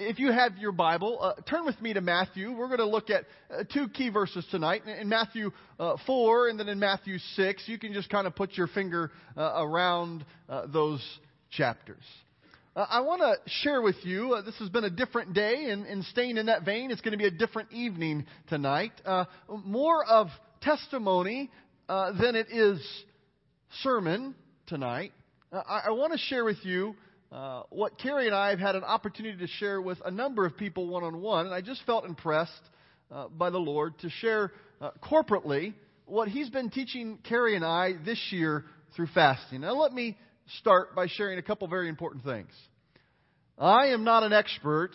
if you have your Bible, uh, turn with me to Matthew. We're going to look at uh, two key verses tonight. In, Matthew uh, 4 and then in Matthew 6, you can just kind of put your finger uh, around uh, those chapters. Uh, I want to share with you, this has been a different day, and, and, staying in that vein, it's going to be a different evening tonight. more of testimony than it is sermon tonight. I, I want to share with you uh, what Carrie and I have had an opportunity to share with a number of people one on one, and I just felt impressed uh, by the Lord to share uh, corporately what He's been teaching Carrie and I this year through fasting. Now, let me start by sharing a couple very important things. I am not an expert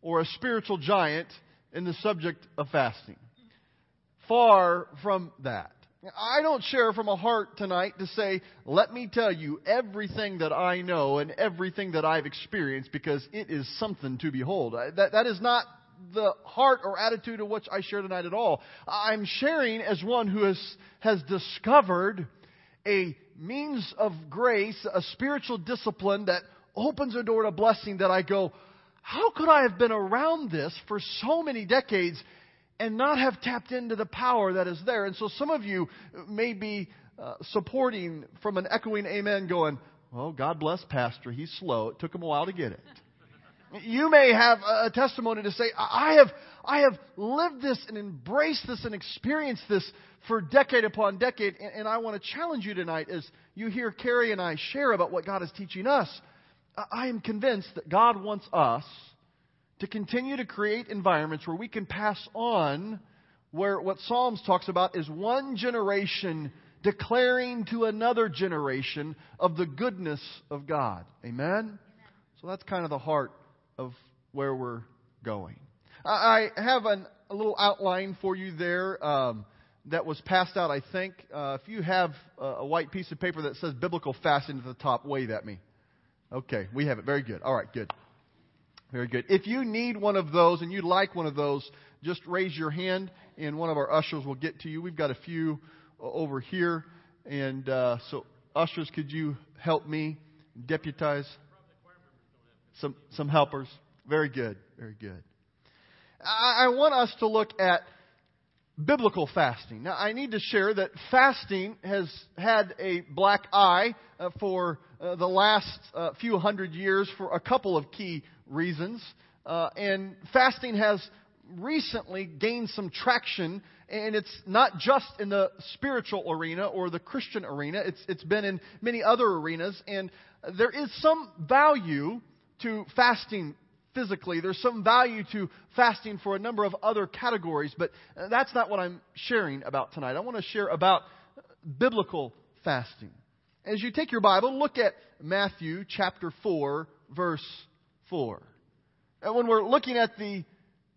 or a spiritual giant in the subject of fasting. Far from that. I don't share from a heart tonight to say, let me tell you everything that I know and everything that I've experienced because it is something to behold. That, that is not the heart or attitude of which I share tonight at all. I'm sharing as one who has, has discovered a means of grace, a spiritual discipline that opens a door to blessing that I go, how could I have been around this for so many decades and not have tapped into the power that is there. And so some of you may be uh, supporting from an echoing amen going, well, God bless Pastor. He's slow. It took him a while to get it. You may have a testimony to say, I have, I have lived this and embraced this and experienced this for decade upon decade. And, and I want to challenge you tonight as you hear Carrie and I share about what God is teaching us. I am convinced that God wants us to continue to create environments where we can pass on where what Psalms talks about is one generation declaring to another generation of the goodness of God. Amen? Amen. So that's kind of the heart of where we're going. I have an, a little outline for you there um, that was passed out, I think. Uh, if you have a, a white piece of paper that says biblical fasting at the top, wave at me. Okay, we have it. Very good. All right, good. Very good. If you need one of those and you'd like one of those, just raise your hand and one of our ushers will get to you. We've got a few over here. And uh, so, ushers, could you help me deputize some, some helpers? Very good. Very good. I, I want us to look at biblical fasting. Now, I need to share that fasting has had a black eye uh, for uh, the last uh, few hundred years for a couple of key reasons. Uh, and fasting has recently gained some traction, and it's not just in the spiritual arena or the Christian arena, it's, it's been in many other arenas. And there is some value to fasting physically. There's some value to fasting for a number of other categories, but that's not what I'm sharing about tonight. I want to share about biblical fasting. As you take your Bible, look at Matthew chapter 4, verse 4. And when we're looking at the,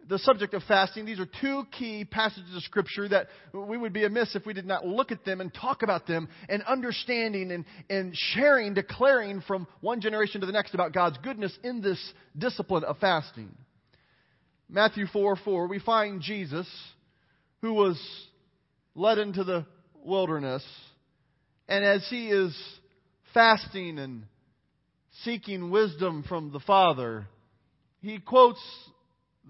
the subject of fasting, these are two key passages of Scripture that we would be amiss if we did not look at them and talk about them and understanding and, and sharing, declaring from one generation to the next about God's goodness in this discipline of fasting. Matthew 4 4, we find Jesus who was led into the wilderness and as he is fasting and seeking wisdom from the Father, he quotes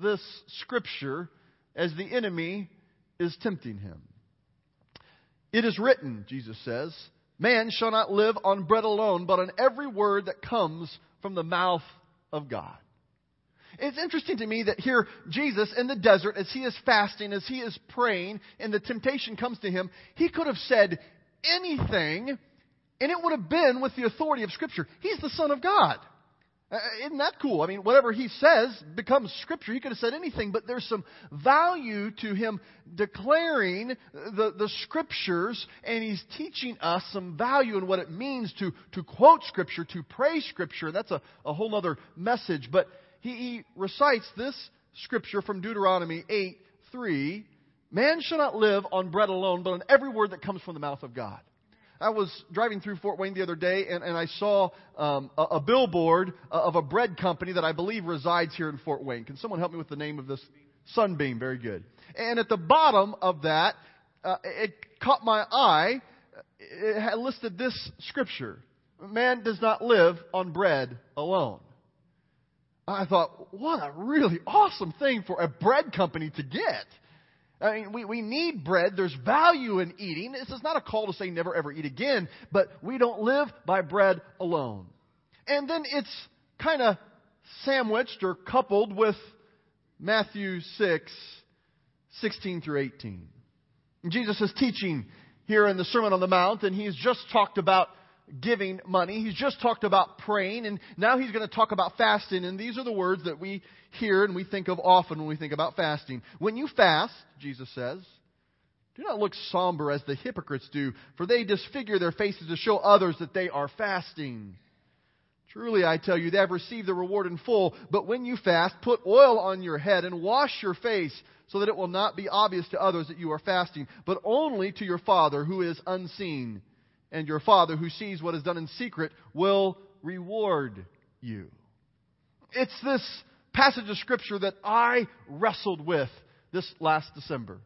this scripture as the enemy is tempting him. It is written, Jesus says, Man shall not live on bread alone, but on every word that comes from the mouth of God. It's interesting to me that here Jesus in the desert, as he is fasting, as he is praying, and the temptation comes to him, he could have said anything, and it would have been with the authority of Scripture. He's the Son of God. Uh, isn't that cool? I mean, whatever he says becomes scripture. He could have said anything, but there's some value to him declaring the, the scriptures, and he's teaching us some value in what it means to, to quote scripture, to pray scripture. That's a, a whole other message. But he, he recites this scripture from Deuteronomy 8 3 Man shall not live on bread alone, but on every word that comes from the mouth of God. I was driving through Fort Wayne the other day, and, and I saw um, a, a, billboard of a bread company that I believe resides here in Fort Wayne. Can someone help me with the name of this? Sunbeam. Very good. And at the bottom of that, uh, it caught my eye. It listed this scripture: "Man does not live on bread alone." I thought, what a really awesome thing for a bread company to get. I mean, we, we need bread. There's value in eating. This is not a call to say never ever eat again, but we don't live by bread alone. And then it's kind of sandwiched or coupled with Matthew 6, 16 through 18. Jesus is teaching here in the Sermon on the Mount, and he's just talked about giving money. He's just talked about praying, and now he's going to talk about fasting. And these are the words that we hear and we think of often when we think about fasting. When you fast, Jesus says, do not look somber as the hypocrites do, for they disfigure their faces to show others that they are fasting. Truly, I tell you, they have received the reward in full. But when you fast, put oil on your head and wash your face, so that it will not be obvious to others that you are fasting, but only to your Father who is unseen and your Father who sees what is done in secret will reward you. It's this passage of Scripture that I wrestled with this last December.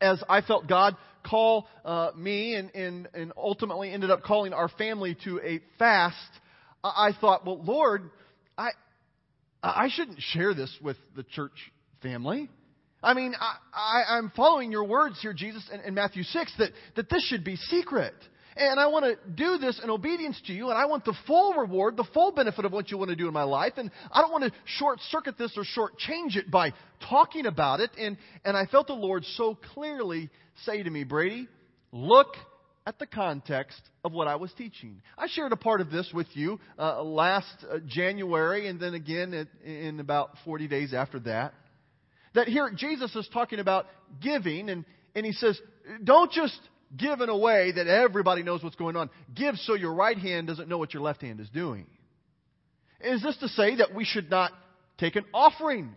As I felt God call uh, me and, and, and ultimately ended up calling our family to a fast, I thought, well, Lord, I, I shouldn't share this with the church family. I mean, I, I, am following your words here, Jesus, in, in Matthew 6, that, that this should be secret. And I want to do this in obedience to you, and I want the full reward, the full benefit of what you want to do in my life. And I don't want to short circuit this or short change it by talking about it. And, and I felt the Lord so clearly say to me, Brady, look at the context of what I was teaching. I shared a part of this with you uh, last uh, January, and then again at, in about 40 days after that. That here Jesus is talking about giving, and, and he says, don't just give in a way that everybody knows what's going on. Give so your right hand doesn't know what your left hand is doing. Is this to say that we should not take an offering?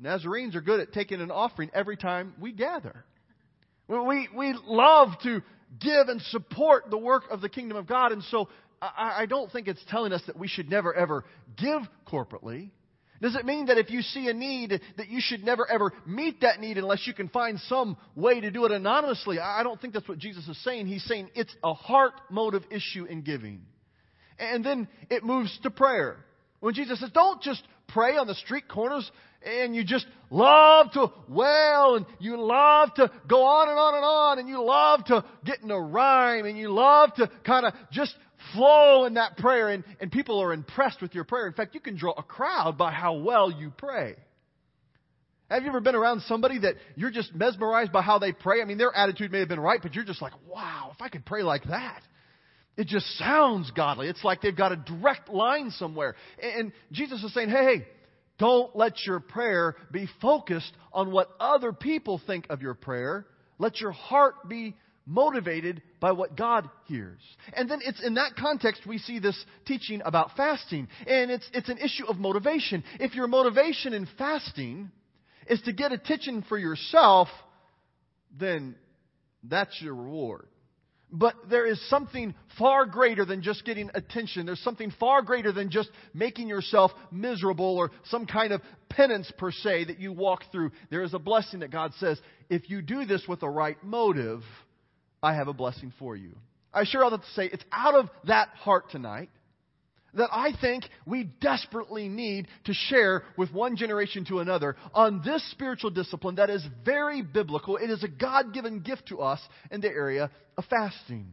Nazarenes are good at taking an offering every time we gather. We, we love to give and support the work of the kingdom of God, and so I, I don't think it's telling us that we should never ever give corporately. Does it mean that if you see a need, that you should never ever meet that need unless you can find some way to do it anonymously? I don't think that's what Jesus is saying. He's saying it's a heart motive issue in giving. And then it moves to prayer. When Jesus says, don't just pray on the street corners and you just love to wail and you love to go on and on and on and you love to get in a rhyme and you love to kind of just flow in that prayer, and, and people are impressed with your prayer. In fact, you can draw a crowd by how well you pray. Have you ever been around somebody that you're just mesmerized by how they pray? I mean, their attitude may have been right, but you're just like, wow, if I could pray like that. It just sounds godly. It's like they've got a direct line somewhere. And Jesus is saying, hey, hey, don't let your prayer be focused on what other people think of your prayer. Let your heart be motivated by what God hears. And then it's in that context we see this teaching about fasting. And it's, it's an issue of motivation. If your motivation in fasting is to get attention for yourself, then that's your reward. But there is something far greater than just getting attention. There's something far greater than just making yourself miserable or some kind of penance per se that you walk through. There is a blessing that God says, if you do this with the right motive, I have a blessing for you. I sure ought to say it's out of that heart tonight that I think we desperately need to share with one generation to another on this spiritual discipline that is very biblical. It is a God given gift to us in the area of fasting.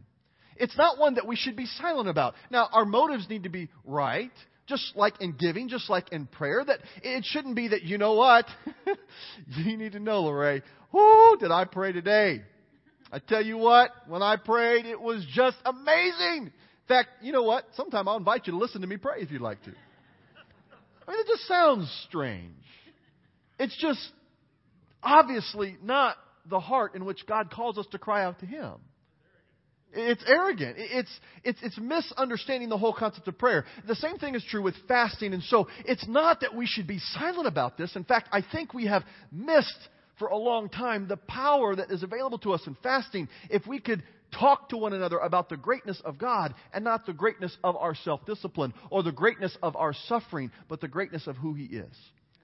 It's not one that we should be silent about. Now, our motives need to be right, just like in giving, just like in prayer. That it shouldn't be that, you know what? you need to know, Lorraine. Whoo, did I pray today? I tell you what, when I prayed, it was just amazing. In fact, you know what? Sometime I'll invite you to listen to me pray if you'd like to. I mean, it just sounds strange. It's just obviously not the heart in which God calls us to cry out to Him. It's arrogant. It's, it's, it's misunderstanding the whole concept of prayer. The same thing is true with fasting. And so it's not that we should be silent about this. In fact, I think we have missed for a long time the power that is available to us in fasting if we could talk to one another about the greatness of God and not the greatness of our self discipline or the greatness of our suffering, but the greatness of who He is.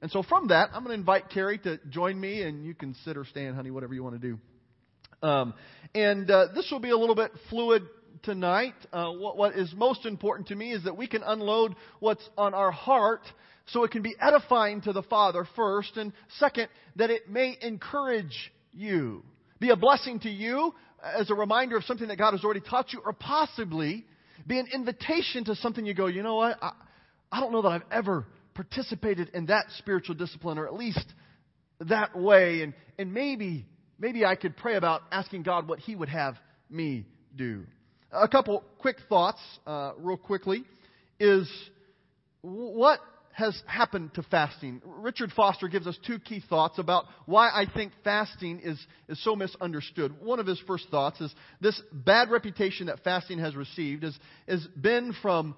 And so from that, I'm going to invite Carrie to join me, and you can sit or stand, honey, whatever you want to do. Um, and uh, this will be a little bit fluid tonight. Uh, what, what is most important to me is that we can unload what's on our heart so it can be edifying to the Father first, and second, that it may encourage you, be a blessing to you as a reminder of something that God has already taught you, or possibly be an invitation to something you go, you know what? I, I don't know that I've ever participated in that spiritual discipline, or at least that way, and, and maybe, maybe I could pray about asking God what He would have me do. A couple quick thoughts, uh, real quickly, is what has happened to fasting? Richard Foster gives us two key thoughts about why I think fasting is, is so misunderstood. One of his first thoughts is this bad reputation that fasting has received has, has been from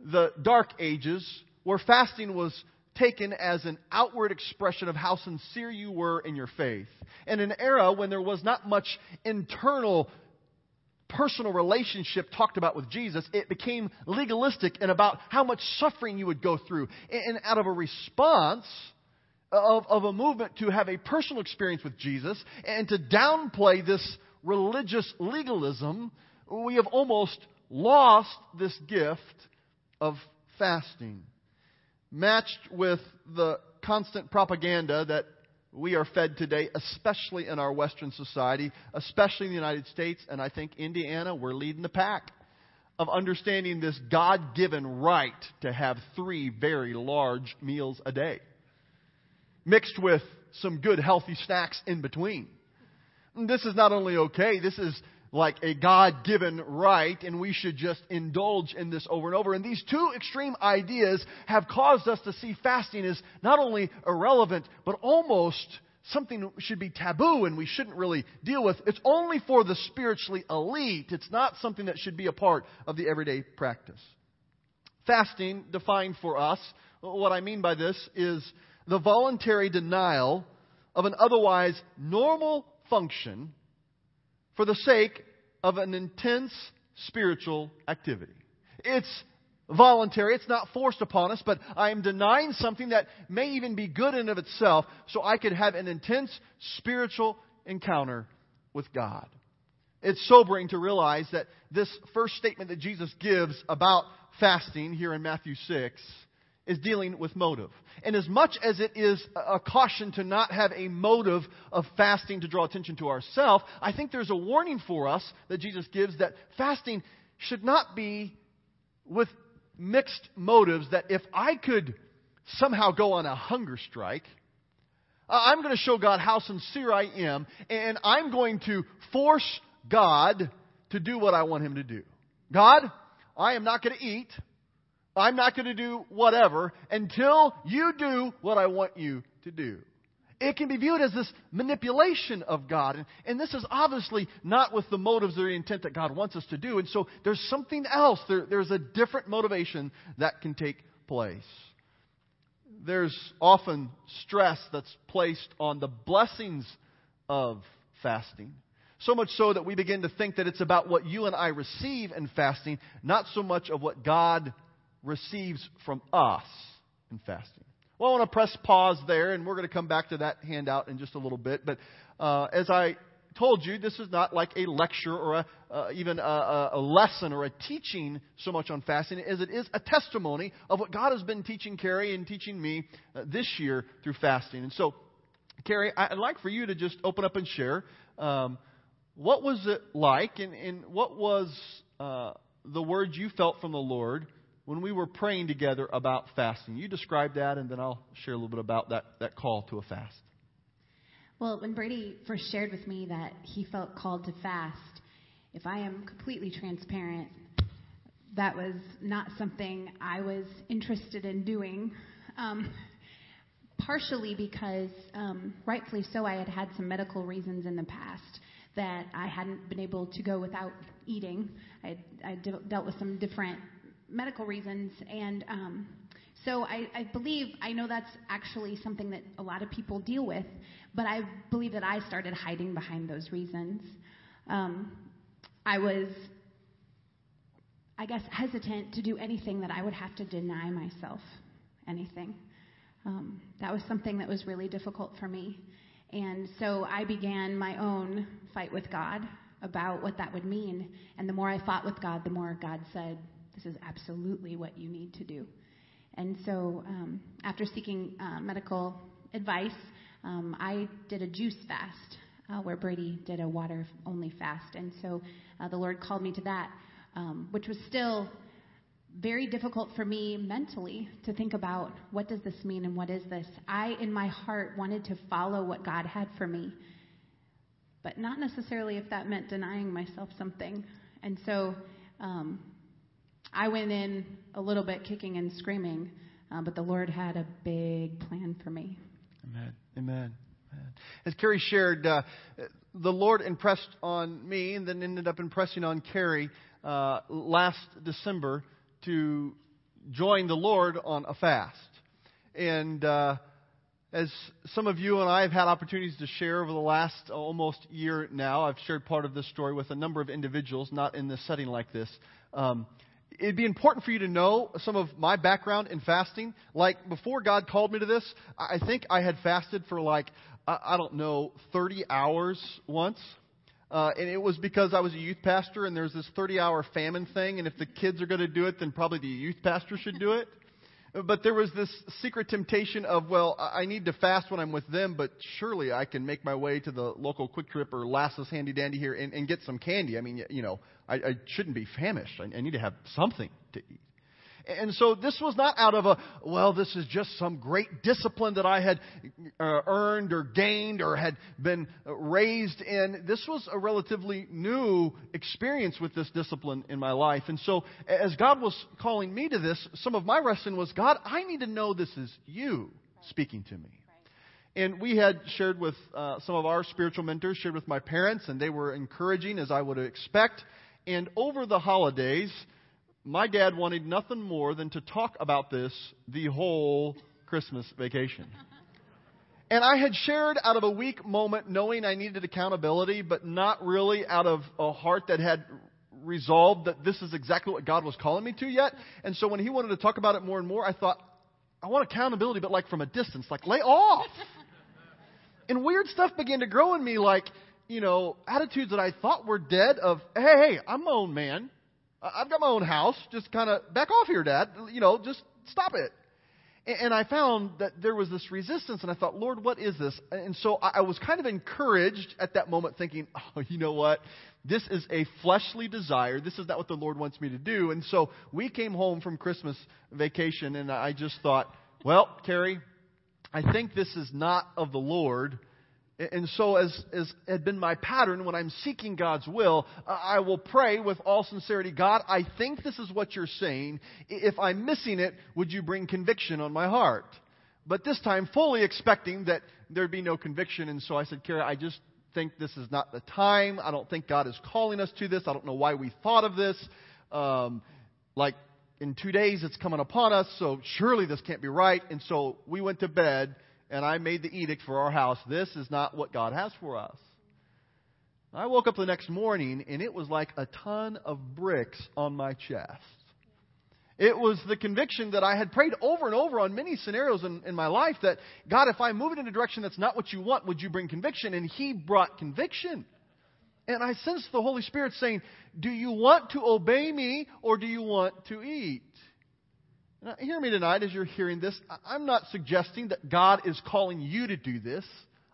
the dark ages where fasting was taken as an outward expression of how sincere you were in your faith. In an era when there was not much internal personal relationship talked about with Jesus, it became legalistic and about how much suffering you would go through. And out of a response of, of a movement to have a personal experience with Jesus and to downplay this religious legalism, we have almost lost this gift of fasting. Matched with the constant propaganda that we are fed today, especially in our Western society, especially in the United States, and I think Indiana, we're leading the pack of understanding this God given right to have three very large meals a day, mixed with some good healthy snacks in between. This is not only okay, this is like a God given right, and we should just indulge in this over and over. And these two extreme ideas have caused us to see fasting as not only irrelevant, but almost something should be taboo and we shouldn't really deal with. It's only for the spiritually elite, it's not something that should be a part of the everyday practice. Fasting, defined for us, what I mean by this is the voluntary denial of an otherwise normal function for the sake of an intense spiritual activity. It's voluntary, it's not forced upon us, but I am denying something that may even be good in of itself so I could have an intense spiritual encounter with God. It's sobering to realize that this first statement that Jesus gives about fasting here in Matthew 6 is dealing with motive. And as much as it is a caution to not have a motive of fasting to draw attention to ourselves, I think there's a warning for us that Jesus gives that fasting should not be with mixed motives that if I could somehow go on a hunger strike, I'm going to show God how sincere I am, and I'm going to force God to do what I want Him to do. God, I am not going to eat I'm not going to do whatever until you do what I want you to do. It can be viewed as this manipulation of God. And, and this is obviously not with the motives or the intent that God wants us to do. And so there's something else. There, there's a different motivation that can take place. There's often stress that's placed on the blessings of fasting. So much so that we begin to think that it's about what you and I receive in fasting, not so much of what God receives from us in fasting. Well, I want to press pause there, and we're going to come back to that handout in just a little bit. But uh, as I told you, this is not like a lecture or a, uh, even a, a, lesson or a teaching so much on fasting as it is a testimony of what God has been teaching Carrie and teaching me uh, this year through fasting. And so, Carrie, I'd like for you to just open up and share um, what was it like, and, and what was uh, the word you felt from the Lord when we were praying together about fasting. You describe that, and then I'll share a little bit about that, that call to a fast. Well, when Brady first shared with me that he felt called to fast, if I am completely transparent, that was not something I was interested in doing. Um, partially because, um, rightfully so, I had had some medical reasons in the past that I hadn't been able to go without eating. I, I de- dealt with some different medical reasons. And um, so I, I believe, I know that's actually something that a lot of people deal with, but I believe that I started hiding behind those reasons. Um, I was, I guess, hesitant to do anything that I would have to deny myself anything. Um, that was something that was really difficult for me. And so I began my own fight with God about what that would mean. And the more I fought with God, the more God said, this is absolutely what you need to do. And so, um, after seeking uh, medical advice, um, I did a juice fast, uh, where Brady did a water only fast. And so, uh, the Lord called me to that, um, which was still very difficult for me mentally to think about what does this mean and what is this. I, in my heart, wanted to follow what God had for me, but not necessarily if that meant denying myself something. And so um, I went in a little bit kicking and screaming, uh, but the Lord had a big plan for me. Amen. Amen. As Carrie shared, uh, the Lord impressed on me and then ended up impressing on Carrie uh, last December to join the Lord on a fast. And uh, as some of you and I have had opportunities to share over the last almost year now, I've shared part of this story with a number of individuals, not in this setting like this. Um, it'd be important for you to know some of my background in fasting. Like before God called me to this, I think I had fasted for like, I don't know, 30 hours once. Uh, and it was because I was a youth pastor, and there's this 30 hour famine thing, and if the kids are going to do it, then probably the youth pastor should do it. But there was this secret temptation of, well, I need to fast when I'm with them, but surely I can make my way to the local Quick Trip or Lassus Handy Dandy here and, and get some candy. I mean, you know, I, I shouldn't be famished. I, I need to have something to eat. And so this was not out of a, well, this is just some great discipline that I had uh, earned or gained or had been raised in. This was a relatively new experience with this discipline in my life. And so as God was calling me to this, some of my wrestling was, God, I need to know this is you speaking to me. And we had shared with uh, some of our spiritual mentors, shared with my parents, and they were encouraging as I would expect. And over the holidays, my dad wanted nothing more than to talk about this the whole Christmas vacation. And I had shared out of a weak moment, knowing I needed accountability, but not really out of a heart that had resolved that this is exactly what God was calling me to yet. And so when he wanted to talk about it more and more, I thought, I want accountability, but like from a distance, like lay off. and weird stuff began to grow in me, like, you know, attitudes that I thought were dead of, hey, hey, I'm my own man. I've got my own house. Just kind of back off here, Dad. You know, just stop it. And I found that there was this resistance, and I thought, Lord, what is this? And so I was kind of encouraged at that moment, thinking, oh, you know what? This is a fleshly desire. This is not what the Lord wants me to do. And so we came home from Christmas vacation, and I just thought, well, Carrie, I think this is not of the Lord. And so, as, as had been my pattern when I'm seeking God's will, I will pray with all sincerity God, I think this is what you're saying. If I'm missing it, would you bring conviction on my heart? But this time, fully expecting that there'd be no conviction. And so I said, Kara, I just think this is not the time. I don't think God is calling us to this. I don't know why we thought of this. Um, like, in two days, it's coming upon us, so surely this can't be right. And so we went to bed and I made the edict for our house this is not what God has for us. I woke up the next morning and it was like a ton of bricks on my chest. It was the conviction that I had prayed over and over on many scenarios in, in my life that, God, if I move it in a direction that's not what you want, would you bring conviction? And He brought conviction. And I sensed the Holy Spirit saying, Do you want to obey me or do you want to eat? Now, hear me tonight as you're hearing this. I'm not suggesting that God is calling you to do this.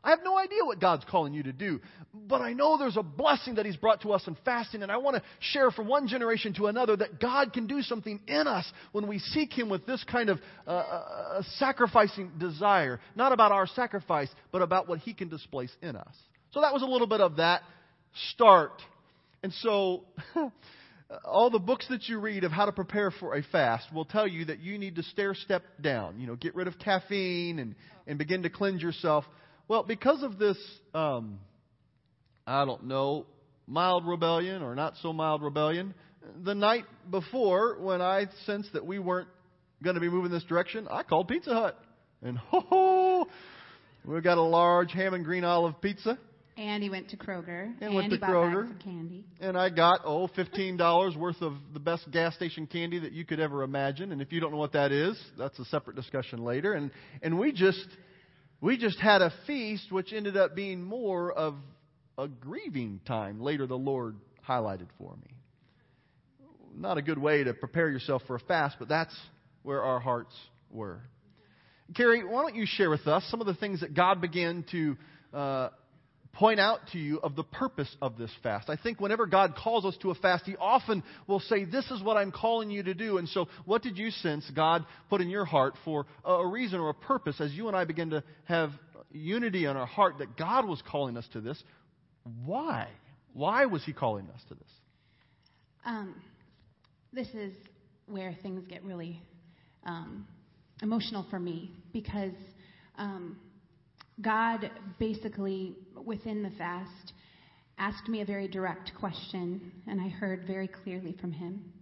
I have no idea what God's calling you to do. But I know there's a blessing that He's brought to us in fasting, and I want to share from one generation to another that God can do something in us when we seek Him with this kind of uh, uh, sacrificing desire. Not about our sacrifice, but about what He can displace in us. So that was a little bit of that start. And so. all the books that you read of how to prepare for a fast will tell you that you need to stair step down. You know, get rid of caffeine and, and begin to cleanse yourself. Well, because of this, um, I don't know, mild rebellion or not so mild rebellion, the night before, when I sensed that we weren't going to be moving this direction, I called Pizza Hut. And ho ho, we got a large ham and green olive pizza. And he went to Kroger. And, and went he to bought Kroger. bags of candy. And I got, oh, $15 worth of the best gas station candy that you could ever imagine. And if you don't know what that is, that's a separate discussion later. And, and we just, we just had a feast which ended up being more of a grieving time later the Lord highlighted for me. Not a good way to prepare yourself for a fast, but that's where our hearts were. Carrie, why don't you share with us some of the things that God began to uh, point out to you of the purpose of this fast. I think whenever God calls us to a fast, He often will say, This is what I'm calling you to do. And so, what did you sense God put in your heart for a reason or a purpose as you and I begin to have unity in our heart that God was calling us to this? Why? Why was He calling us to this? Um, this is where things get really um, emotional for me because um, God basically, within the fast, asked me a very direct question, and I heard very clearly from him.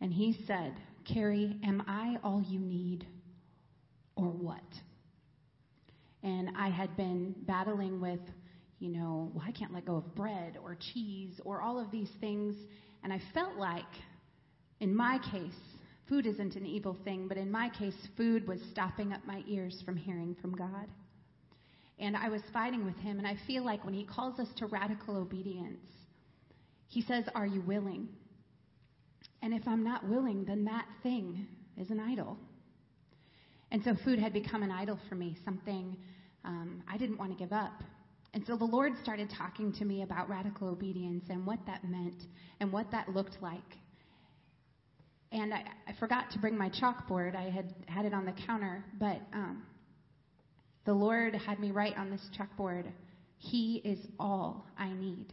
And he said, Carrie, am I all you need, or what? And I had been battling with, you know, well, I can't let go of bread or cheese or all of these things. And I felt like, in my case, food isn't an evil thing, but in my case, food was stopping up my ears from hearing from God. And I was fighting with him, and I feel like when he calls us to radical obedience, he says, Are you willing? And if I'm not willing, then that thing is an idol. And so food had become an idol for me, something um, I didn't want to give up. And so the Lord started talking to me about radical obedience and what that meant and what that looked like. And I, I forgot to bring my chalkboard. I had had it on the counter, but um, the Lord had me write on this chalkboard, He is all I need.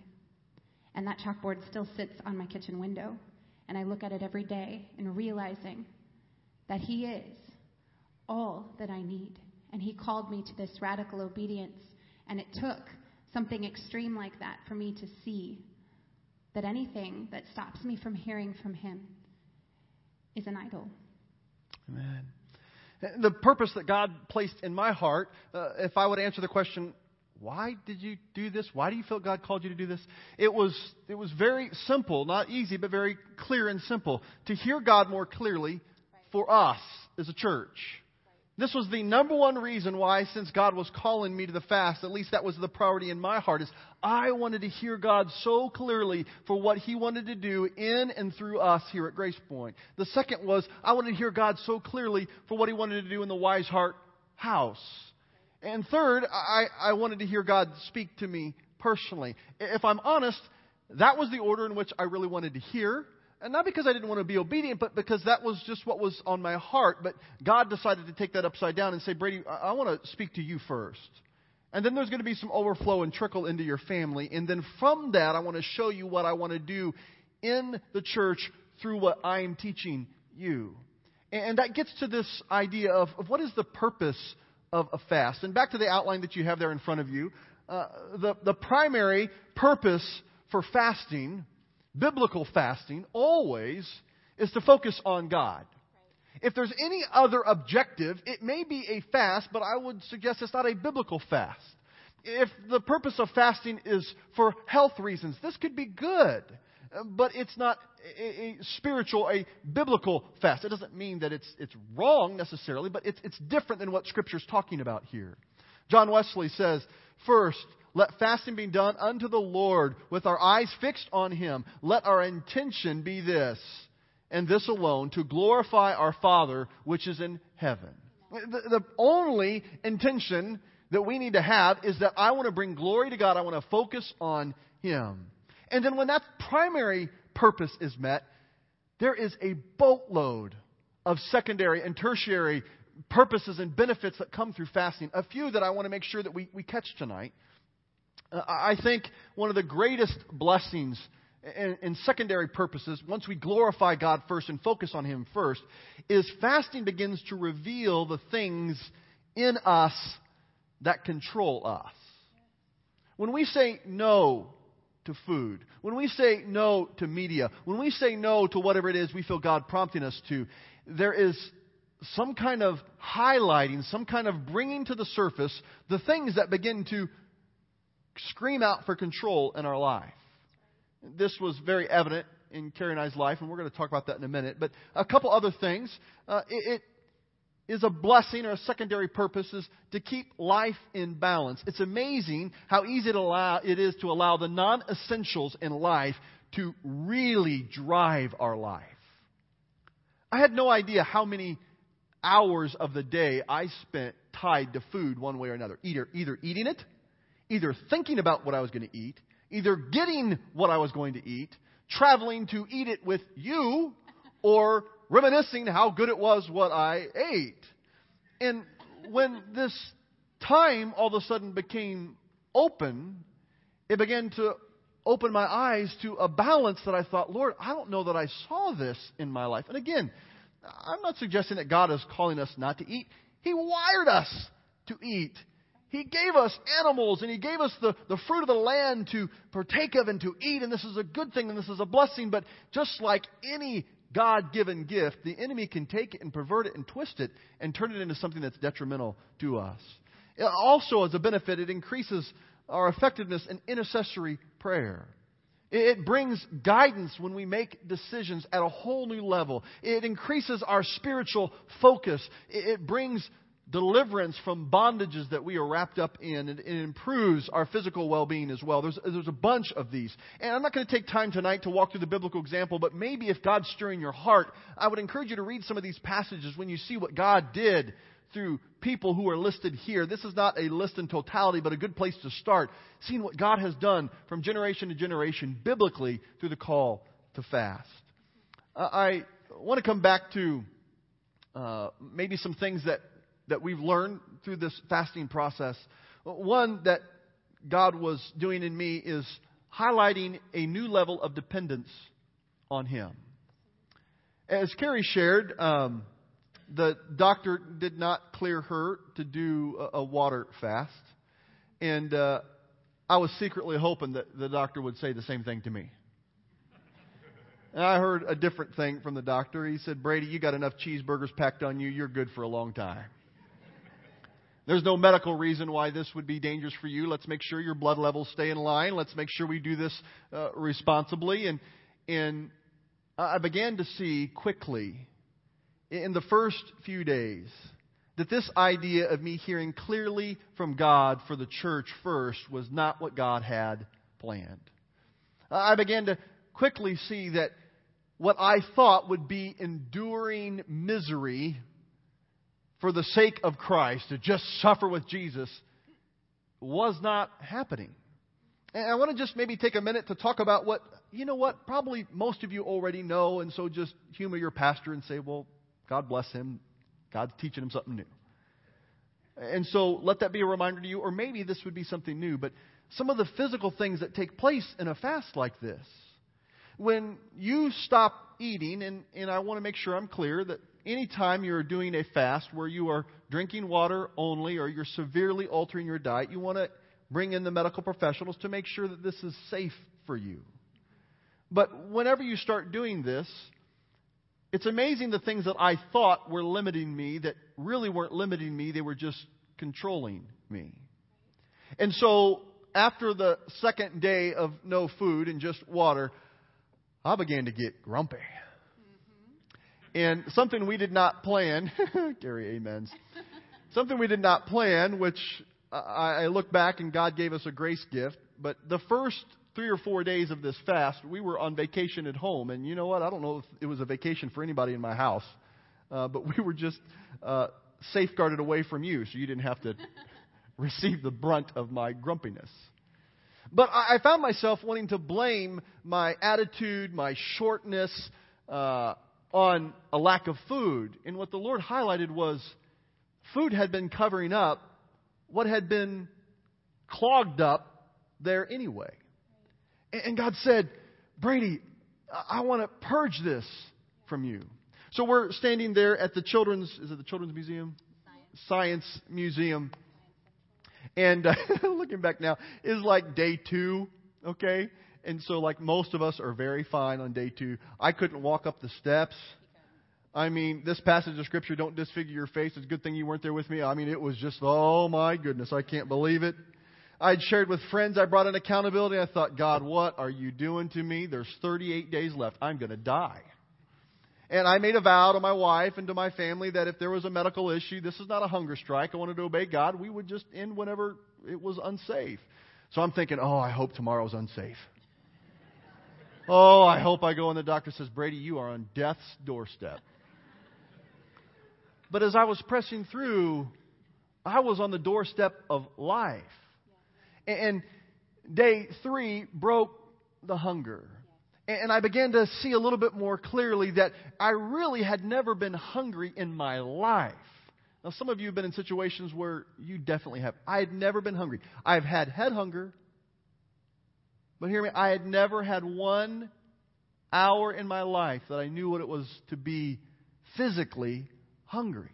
And that chalkboard still sits on my kitchen window. And I look at it every day and realizing that He is all that I need. And He called me to this radical obedience. And it took something extreme like that for me to see that anything that stops me from hearing from Him is an idol. Amen. The purpose that God placed in my heart, uh, if I would answer the question, why did you do this? Why do you feel God called you to do this? It was, it was very simple, not easy, but very clear and simple. To hear God more clearly for us as a church. This was the number one reason why, since God was calling me to the fast, at least that was the priority in my heart, is I wanted to hear God so clearly for what He wanted to do in and through us here at Grace Point. The second was I wanted to hear God so clearly for what He wanted to do in the Wise Heart house. And third, I, I wanted to hear God speak to me personally. If I'm honest, that was the order in which I really wanted to hear. And not because I didn't want to be obedient, but because that was just what was on my heart. But God decided to take that upside down and say, Brady, I, want to speak to you first. And then there's going to be some overflow and trickle into your family. And then from that, I want to show you what I want to do in the church through what I'm teaching you. And that gets to this idea of, of what is the purpose of a fast. And back to the outline that you have there in front of you, uh, the, the primary purpose for fasting biblical fasting always is to focus on God. If there's any other objective, it may be a fast, but I would suggest it's not a biblical fast. If the purpose of fasting is for health reasons, this could be good, but it's not a, spiritual, a biblical fast. It doesn't mean that it's, it's wrong necessarily, but it's, it's different than what Scripture's talking about here. John Wesley says, First, let fasting be done unto the Lord with our eyes fixed on Him. Let our intention be this, and this alone, to glorify our Father which is in heaven. The, the only intention that we need to have is that I want to bring glory to God. I want to focus on Him. And then when that primary purpose is met, there is a boatload of secondary and tertiary purposes and benefits that come through fasting. A few that I want to make sure that we, we catch tonight. I think one of the greatest blessings and, secondary purposes, once we glorify God first and focus on Him first, is fasting begins to reveal the things in us that control us. When we say no to food, when we say no to media, when we say no to whatever it is we feel God prompting us to, there is some kind of highlighting, some kind of bringing to the surface the things that begin to scream out for control in our life. This was very evident in Carrie and I's life, and we're going to talk about that in a minute. But a couple other things. Uh, it, it is a blessing or a secondary purpose is to keep life in balance. It's amazing how easy it, allow, it is to allow the non essentials in life to really drive our life. I had no idea how many hours of the day I spent tied to food one way or another. Either, either eating it, either thinking about what I was going to eat, either getting what I was going to eat, traveling to eat it with you, or reminiscing how good it was what I ate. And when this time all of a sudden became open, it began to open my eyes to a balance that I thought, Lord, I don't know that I saw this in my life. And again, I'm not suggesting that God is calling us not to eat. He wired us to eat. He gave us animals and He gave us the, the fruit of the land to partake of and to eat, and this is a good thing and this is a blessing. But just like any God given gift, the enemy can take it and pervert it and twist it and turn it into something that's detrimental to us. Also, as a benefit, it increases our effectiveness in intercessory prayer. It brings guidance when we make decisions at a whole new level. It increases our spiritual focus. It brings deliverance from bondages that we are wrapped up in. And it, improves our physical well being as well. There's, there's a bunch of these. And I'm not going to take time tonight to walk through the biblical example, but maybe if God's stirring your heart, I would encourage you to read some of these passages when you see what God did through people who are listed here. This is not a list in totality, but a good place to start, seeing what God has done from generation to generation biblically through the call to fast. Uh, I want to come back to uh, maybe some things that, that we've learned through this fasting process. One that God was doing in me is highlighting a new level of dependence on Him. As Carrie shared, um, the doctor did not clear her to do a, a water fast. And uh, I was secretly hoping that the doctor would say the same thing to me. And I heard a different thing from the doctor. He said, Brady, you got enough cheeseburgers packed on you. You're good for a long time. There's no medical reason why this would be dangerous for you. Let's make sure your blood levels stay in line. Let's make sure we do this uh, responsibly. And, and I began to see quickly in the first few days that this idea of me hearing clearly from God for the church first was not what God had planned. I began to quickly see that what I thought would be enduring misery for the sake of Christ, to just suffer with Jesus, was not happening. And I want to just maybe take a minute to talk about what, you know what, probably most of you already know, and so just humor your pastor and say, well, God bless him. God's teaching him something new. And so let that be a reminder to you, or maybe this would be something new, but some of the physical things that take place in a fast like this. When you stop eating, and, and I want to make sure I'm clear that anytime you're doing a fast where you are drinking water only or you're severely altering your diet, you want to bring in the medical professionals to make sure that this is safe for you. But whenever you start doing this, it's amazing the things that I thought were limiting me that really weren't limiting me, they were just controlling me. And so, after the second day of no food and just water, I began to get grumpy. And something we did not plan, Gary amens, something we did not plan, which I, I look back and God gave us a grace gift, but the first three or four days of this fast, we were on vacation at home. And you know what? I don't know if it was a vacation for anybody in my house, uh, but we were just uh, safeguarded away from you, so you didn't have to receive the brunt of my grumpiness. But I, I found myself wanting to blame my attitude, my shortness, uh, on a lack of food. And what the Lord highlighted was food had been covering up what had been clogged up there anyway. And God said, Brady, I want to purge this from you. So we're standing there at the Children's, is it the Children's Museum? Science, Science Museum. And uh, looking back now, is like day two, okay? And so, like most of us are very fine on day two. I couldn't walk up the steps. I mean, this passage of Scripture, don't disfigure your face. It's a good thing you weren't there with me. I mean, it was just, oh my goodness, I can't believe it. I'd shared with friends. I brought in accountability. I thought, God, what are you doing to me? There's 38 days left. I'm going to die. And I made a vow to my wife and to my family that if there was a medical issue, this is not a hunger strike. I wanted to obey God. We would just end whenever it was unsafe. So I'm thinking, oh, I hope tomorrow's unsafe. Oh, I hope I go and the doctor says, Brady, you are on death's doorstep. But as I was pressing through, I was on the doorstep of life. And day three broke the hunger. And I began to see a little bit more clearly that I really had never been hungry in my life. Now, some of you have been in situations where you definitely have. I had never been hungry. I've had head hunger, but hear me, I had never had one hour in my life that I knew what it was to be physically hungry.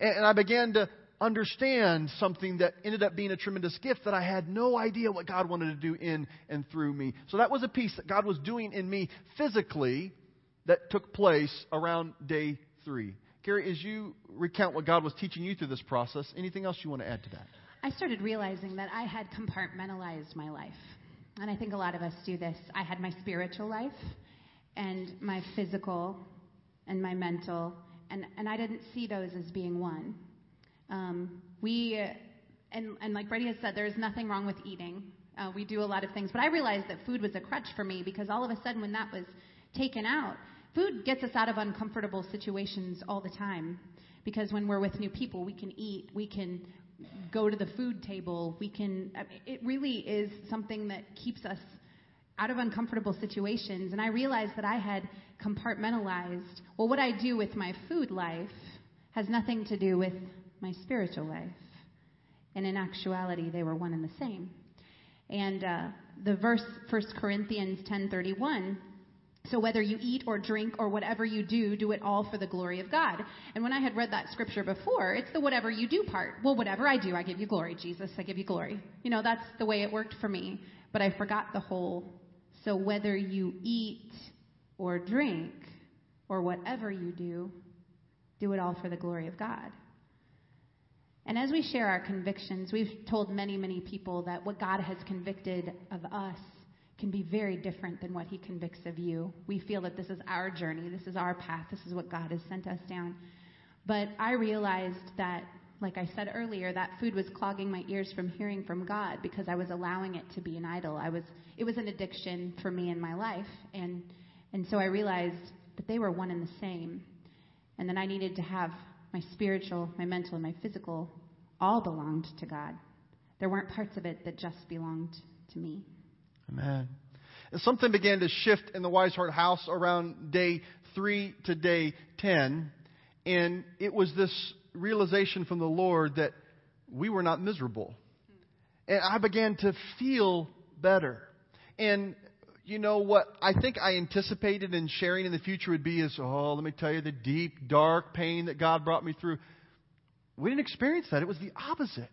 And, I began to understand something that ended up being a tremendous gift that I had no idea what God wanted to do in and through me. So that was a piece that God was doing in me physically that took place around day three. Carrie, as you recount what God was teaching you through this process, anything else you want to add to that? I started realizing that I had compartmentalized my life. And I think a lot of us do this. I had my spiritual life and my physical and my mental, and, and I didn't see those as being one. Um, we, uh, and, and like Brady has said, there is nothing wrong with eating. Uh, we do a lot of things, but I realized that food was a crutch for me because all of a sudden, when that was taken out, food gets us out of uncomfortable situations all the time. Because when we're with new people, we can eat, we can go to the food table, we can. I mean, it really is something that keeps us out of uncomfortable situations. And I realized that I had compartmentalized. Well, what I do with my food life has nothing to do with my spiritual life. And in actuality, they were one and the same. And uh, the verse, 1 Corinthians 10:31, so whether you eat or drink or whatever you do, do it all for the glory of God. And when I had read that scripture before, it's the whatever you do part. Well, whatever I do, I give you glory, Jesus. I give you glory. You know, that's the way it worked for me. But I forgot the whole. So whether you eat or drink or whatever you do, do it all for the glory of God. And as we share our convictions, we've told many, many people that what God has convicted of us can be very different than what He convicts of you. We feel that this is our journey, this is our path, this is what God has sent us down. But I realized that, like I said earlier, that food was clogging my ears from hearing from God because I was allowing it to be an idol. I was, it was an addiction for me in my life. And, and so I realized that they were one and the same. And then I needed to have my spiritual, my mental, and my physical all belonged to God. There weren't parts of it that just belonged to me. Amen. And something began to shift in the Wise Heart house around day three to day 10. And it was this realization from the Lord that we were not miserable. And I began to feel better. And you know what I think I anticipated in sharing in the future would be is, oh, let me tell you the deep, dark pain that God brought me through. We didn't experience that. It was the opposite.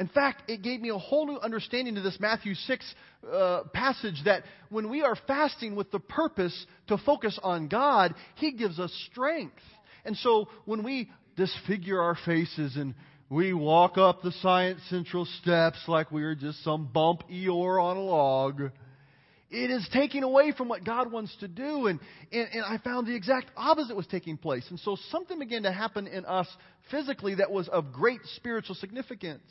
In fact, it gave me a whole new understanding to this Matthew 6 uh, passage that when we are fasting with the purpose to focus on God, He gives us strength. And so when we disfigure our faces and we walk up the Science Central steps like we are just some bump Eeyore on a log, it is taking away from what God wants to do. And, and, and, I found the exact opposite was taking place. And so something began to happen in us physically that was of great spiritual significance.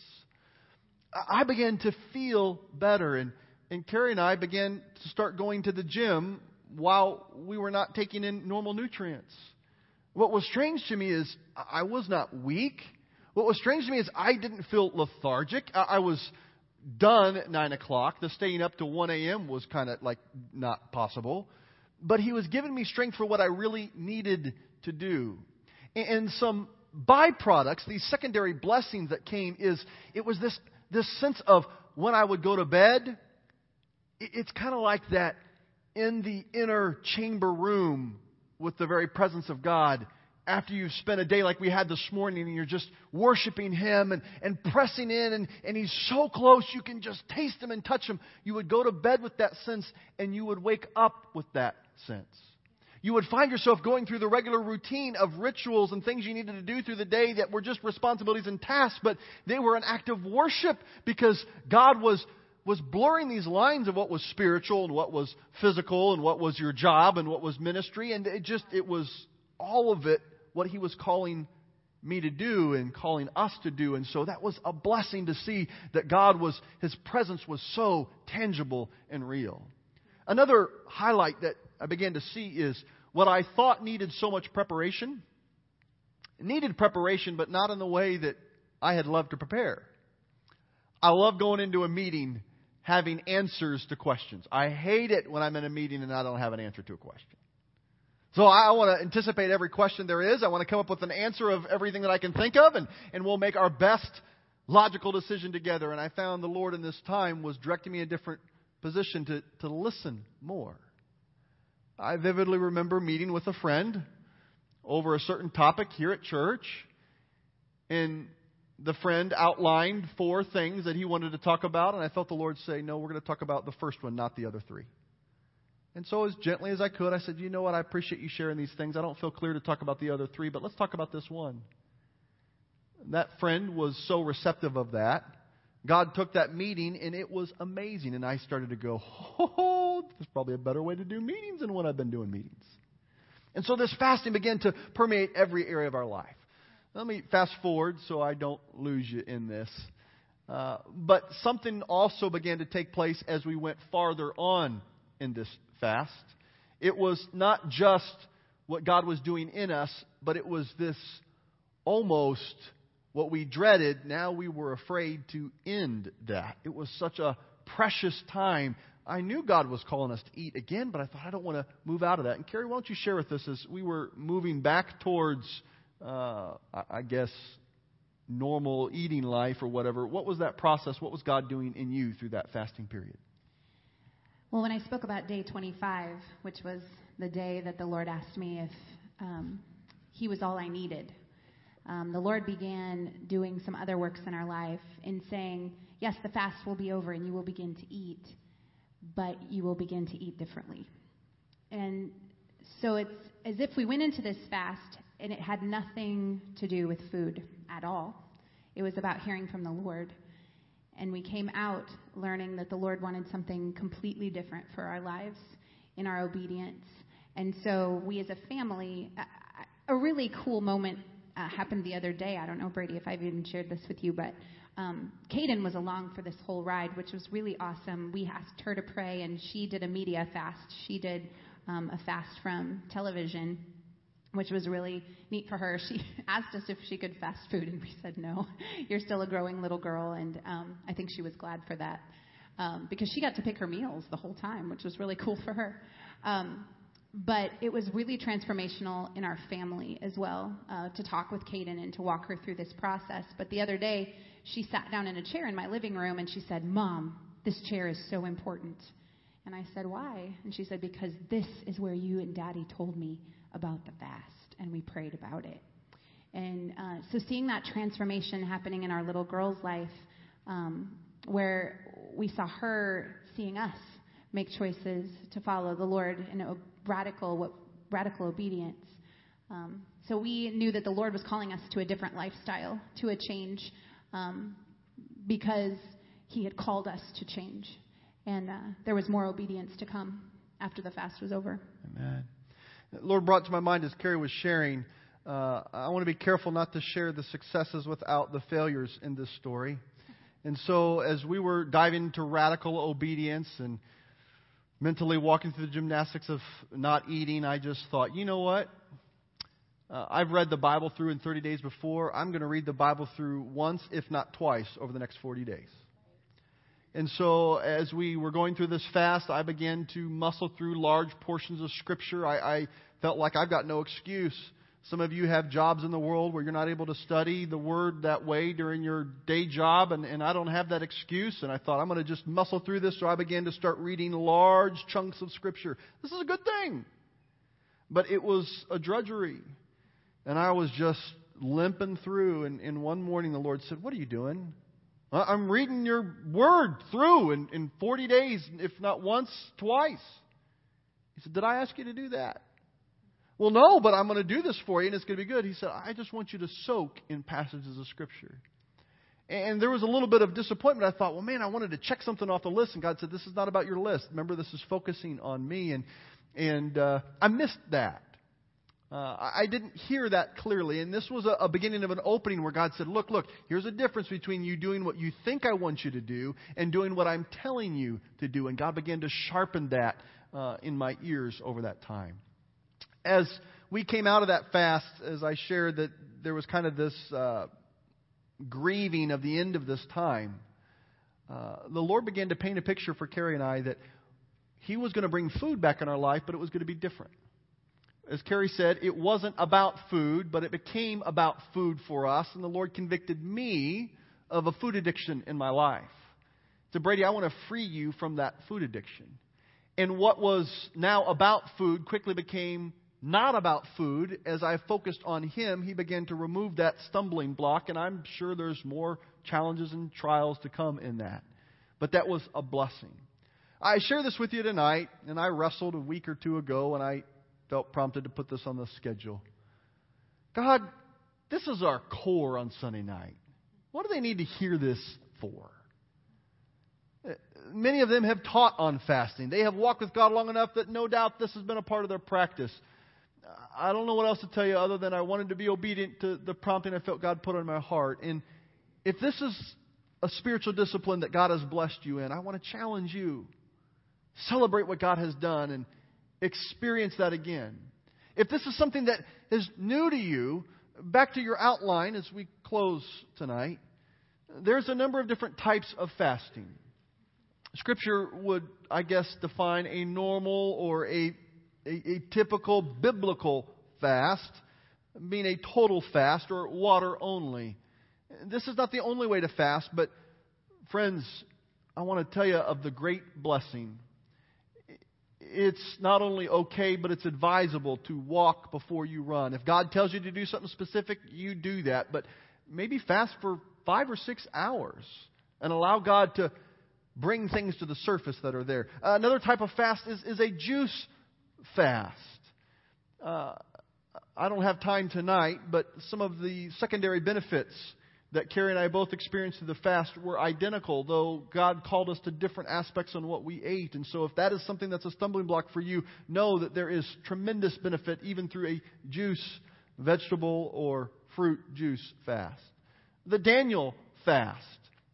I began to feel better. And, and Carrie and I began to start going to the gym while we were not taking in normal nutrients. What was strange to me is I was not weak. What was strange to me is I didn't feel lethargic. I, I was done at 9 o'clock. The staying up to 1 a.m. was kind of like not possible. But he was giving me strength for what I really needed to do. And some byproducts, these secondary blessings that came, is it was this, this sense of when I would go to bed, it's kind of like that in the inner chamber room with the very presence of God after you've spent a day like we had this morning and you're just worshiping Him and, and pressing in and, and He's so close you can just taste Him and touch Him, you would go to bed with that sense and you would wake up with that sense. You would find yourself going through the regular routine of rituals and things you needed to do through the day that were just responsibilities and tasks, but they were an act of worship because God was was blurring these lines of what was spiritual and what was physical and what was your job and what was ministry and it just it was all of it what he was calling me to do and calling us to do. And so that was a blessing to see that God was, his presence was so tangible and real. Another highlight that I began to see is what I thought needed so much preparation needed preparation, but not in the way that I had loved to prepare. I love going into a meeting having answers to questions. I hate it when I'm in a meeting and I don't have an answer to a question. So I want to anticipate every question there is. I want to come up with an answer of everything that I can think of, and, and we'll make our best logical decision together. And I found the Lord in this time was directing me in a different position to, to listen more. I vividly remember meeting with a friend over a certain topic here at church, and the friend outlined four things that he wanted to talk about, and I felt the Lord say, No, we're going to talk about the first one, not the other three. And so, as gently as I could, I said, You know what? I appreciate you sharing these things. I don't feel clear to talk about the other three, but let's talk about this one. And That friend was so receptive of that. God took that meeting, and it was amazing. And I started to go, Oh, there's probably a better way to do meetings than what I've been doing meetings. And so, this fasting began to permeate every area of our life. Let me fast forward so I don't lose you in this. Uh, but something also began to take place as we went farther on in this fast. It was not just what God was doing in us, but it was this almost what we dreaded. Now we were afraid to end that. It was such a precious time. I knew God was calling us to eat again, but I thought I don't want to move out of that. And Carrie, why don't you share with us as we were moving back towards uh, I guess, normal eating life or whatever, what was that process? What was God doing in you through that fasting period? Well, when I spoke about day 25, which was the day that the Lord asked me if um, He was all I needed, um, the Lord began doing some other works in our life in saying, Yes, the fast will be over and you will begin to eat, but you will begin to eat differently. And so it's as if we went into this fast and it had nothing to do with food at all. It was about hearing from the Lord. And we came out learning that the Lord wanted something completely different for our lives in our obedience. And so we as a family, a, a really cool moment uh, happened the other day. I don't know, Brady, if I've even shared this with you, but um, Kaden was along for this whole ride, which was really awesome. We asked her to pray, and she did a media fast. She did um, a fast from television which was really neat for her. She asked us if she could fast food, and we said no. You're still a growing little girl, and um, I think she was glad for that um, because she got to pick her meals the whole time, which was really cool for her. Um, but it was really transformational in our family as well uh, to talk with Kaden and to walk her through this process. But the other day, she sat down in a chair in my living room and she said, Mom, this chair is so important. And I said, Why? And she said, Because this is where you and Daddy told me about the fast, and we prayed about it. And uh, so seeing that transformation happening in our little girl's life, um, where we saw her seeing us make choices to follow the Lord in a radical, what, radical obedience. Um, so we knew that the Lord was calling us to a different lifestyle, to a change, um, because He had called us to change. And uh, there was more obedience to come after the fast was over. Amen. The Lord brought to my mind as Carrie was sharing. Uh, I want to be careful not to share the successes without the failures in this story. And so, as we were diving into radical obedience and mentally walking through the gymnastics of not eating, I just thought, you know what? Uh, I've read the Bible through in 30 days before. I'm going to read the Bible through once, if not twice, over the next 40 days. And so, as we were going through this fast, I began to muscle through large portions of Scripture. I, I felt like I've got no excuse. Some of you have jobs in the world where you're not able to study the Word that way during your day job, and, and I don't have that excuse. And I thought, I'm going to just muscle through this. So I began to start reading large chunks of Scripture. This is a good thing. But it was a drudgery. And I was just limping through. And, and one morning the Lord said, What are you doing? I'm reading your word through in, in 40 days, if not once, twice. He said, Did I ask you to do that? Well, no, but I'm going to do this for you and it's going to be good. He said, I just want you to soak in passages of Scripture. And there was a little bit of disappointment. I thought, well, man, I wanted to check something off the list. And God said, this is not about your list. Remember, this is focusing on me. And, and uh, I missed that. Uh, I didn't hear that clearly. And this was a, a, beginning of an opening where God said, Look, look, here's a difference between you doing what you think I want you to do and doing what I'm telling you to do. And God began to sharpen that uh, in my ears over that time. As we came out of that fast, as I shared, that there was kind of this uh, grieving of the end of this time, uh, the Lord began to paint a picture for Carrie and I that He was going to bring food back in our life, but it was going to be different. As Carrie said, it wasn't about food, but it became about food for us, and the Lord convicted me of a food addiction in my life. So, Brady, I want to free you from that food addiction. And what was now about food quickly became not about food. As I focused on Him, He began to remove that stumbling block, and I'm sure there's more challenges and trials to come in that. But that was a blessing. I share this with you tonight, and I wrestled a week or two ago, and I felt prompted to put this on the schedule. God, this is our core on Sunday night. What do they need to hear this for? Many of them have taught on fasting. They have walked with God long enough that no doubt this has been a part of their practice. I don't know what else to tell you other than I wanted to be obedient to the prompting I felt God put on my heart. And if this is a spiritual discipline that God has blessed you in, I want to challenge you. Celebrate what God has done and experience that again. If this is something that is new to you, back to your outline as we close tonight, there's a number of different types of fasting. Scripture would, I guess, define a normal or a, a, a typical biblical fast, being a total fast or water only. This is not the only way to fast, but friends, I want to tell you of the great blessing. It's not only okay, but it's advisable to walk before you run. If God tells you to do something specific, you do that. But maybe fast for five or six hours and allow God to bring things to the surface that are there. Another type of fast is, is a juice fast. Uh, I don't have time tonight, but some of the secondary benefits that Carrie and I both experienced through the fast were identical, though God called us to different aspects on what we ate. And so, if that is something that's a stumbling block for you, know that there is tremendous benefit even through a juice, vegetable, or fruit juice fast. The Daniel fast.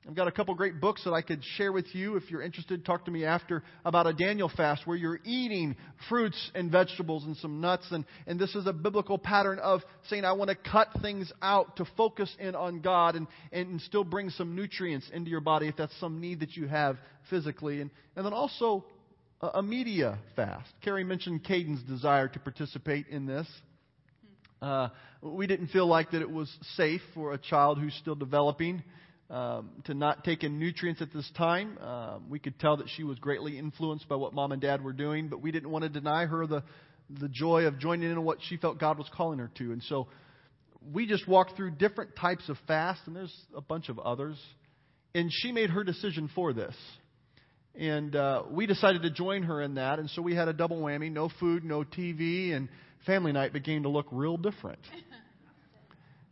I've got a couple great books that I could share with you if you're interested. Talk to me after about a Daniel fast where you're eating fruits and vegetables and some nuts. And, and this is a biblical pattern of saying, I want to cut things out to focus in on God and, and still bring some nutrients into your body if that's some need that you have physically. And, and then also a, a media fast. Carrie mentioned Caden's desire to participate in this. Uh, we didn't feel like that it was safe for a child who's still developing um, to not take in nutrients at this time. Um, we could tell that she was greatly influenced by what mom and dad were doing, but we didn't want to deny her the the joy of joining in what she felt God was calling her to. And so we just walked through different types of fast, and there's a bunch of others. And she made her decision for this. And uh, we decided to join her in that. And so we had a double whammy no food, no TV, and family night began to look real different.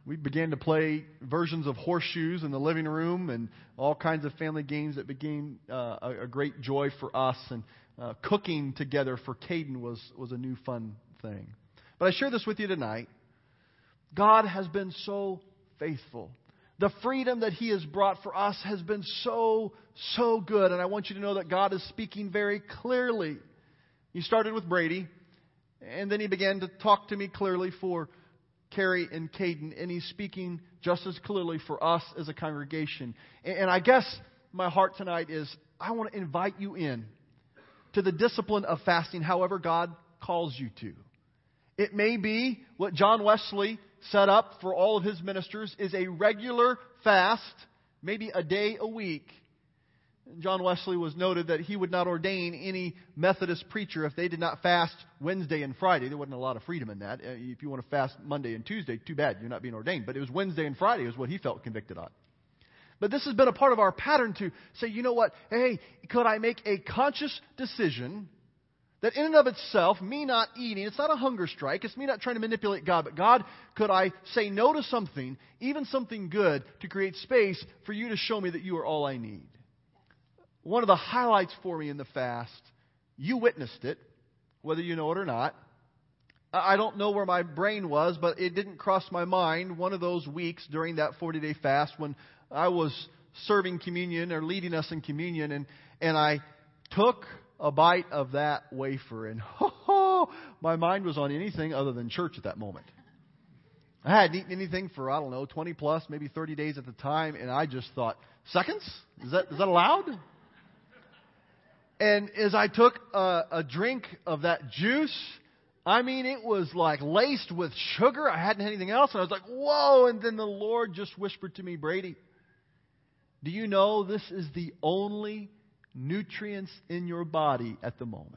we began to play versions of horseshoes in the living room and all kinds of family games that became uh, a, a, great joy for us. And uh, cooking together for Caden was, was a new fun thing. But I share this with you tonight. God has been so faithful. The freedom that He has brought for us has been so, so good. And I want you to know that God is speaking very clearly. He started with Brady, and then He began to talk to me clearly for Carrie and Caden, and he's speaking just as clearly for us as a congregation. And, and I guess my heart tonight is I want to invite you in to the discipline of fasting, however God calls you to. It may be what John Wesley set up for all of his ministers is a regular fast, maybe a day a week John Wesley was noted that he would not ordain any Methodist preacher if they did not fast Wednesday and Friday. There wasn't a lot of freedom in that. Uh, if you want to fast Monday and Tuesday, too bad, you're not being ordained. But it was Wednesday and Friday is what he felt convicted on. But this has been a part of our pattern to say, you know what? Hey, could I make a conscious decision that in and of itself, me not eating, it's not a hunger strike, it's me not trying to manipulate God, but God, could I say no to something, even something good, to create space for you to show me that you are all I need? One of the highlights for me in the fast, you witnessed it, whether you know it or not. I don't know where my brain was, but it didn't cross my mind one of those weeks during that 40 day fast when I was serving communion or leading us in communion, and, and I took a bite of that wafer, and ho, ho, my mind was on anything other than church at that moment. I hadn't eaten anything for, I don't know, 20 plus, maybe 30 days at the time, and I just thought, seconds? Is that, is that allowed? And as I took a, a drink of that juice, I mean, it was like laced with sugar. I hadn't had anything else. And I was like, whoa. And then the Lord just whispered to me, Brady, do you know this is the only nutrients in your body at the moment?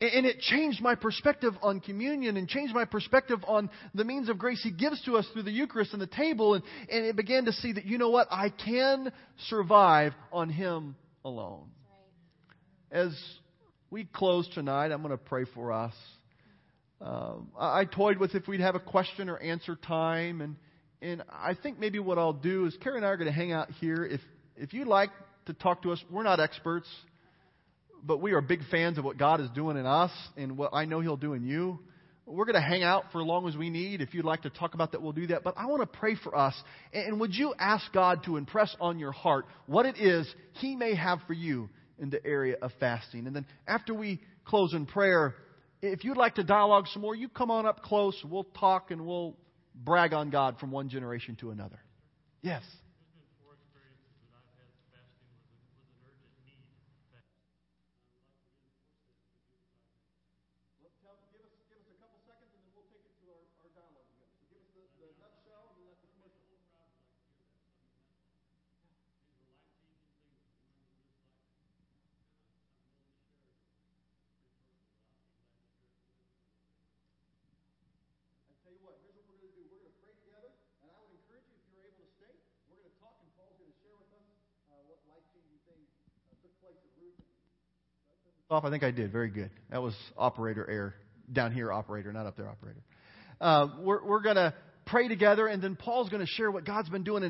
And it changed my perspective on communion and changed my perspective on the means of grace He gives to us through the Eucharist and the table. And, and it began to see that, you know what? I can survive on Him alone. As we close tonight, I'm going to pray for us. Um, I, I toyed with if we'd have a question or answer time. And, and I think maybe what I'll do is Carrie and I are going to hang out here. If, if you'd like to talk to us, we're not experts but we are big fans of what God is doing in us and what I know He'll do in you. We're going to hang out for as long as we need. If you'd like to talk about that, we'll do that. But I want to pray for us. And would you ask God to impress on your heart what it is He may have for you in the area of fasting? And then after we close in prayer, if you'd like to dialogue some more, you come on up close. We'll talk and we'll brag on God from one generation to another. Yes. Off? I think I did. Very good. That was operator error. Down here, operator, not up there, operator. Uh, we're we're going to pray together, and then Paul's going to share what God's been doing in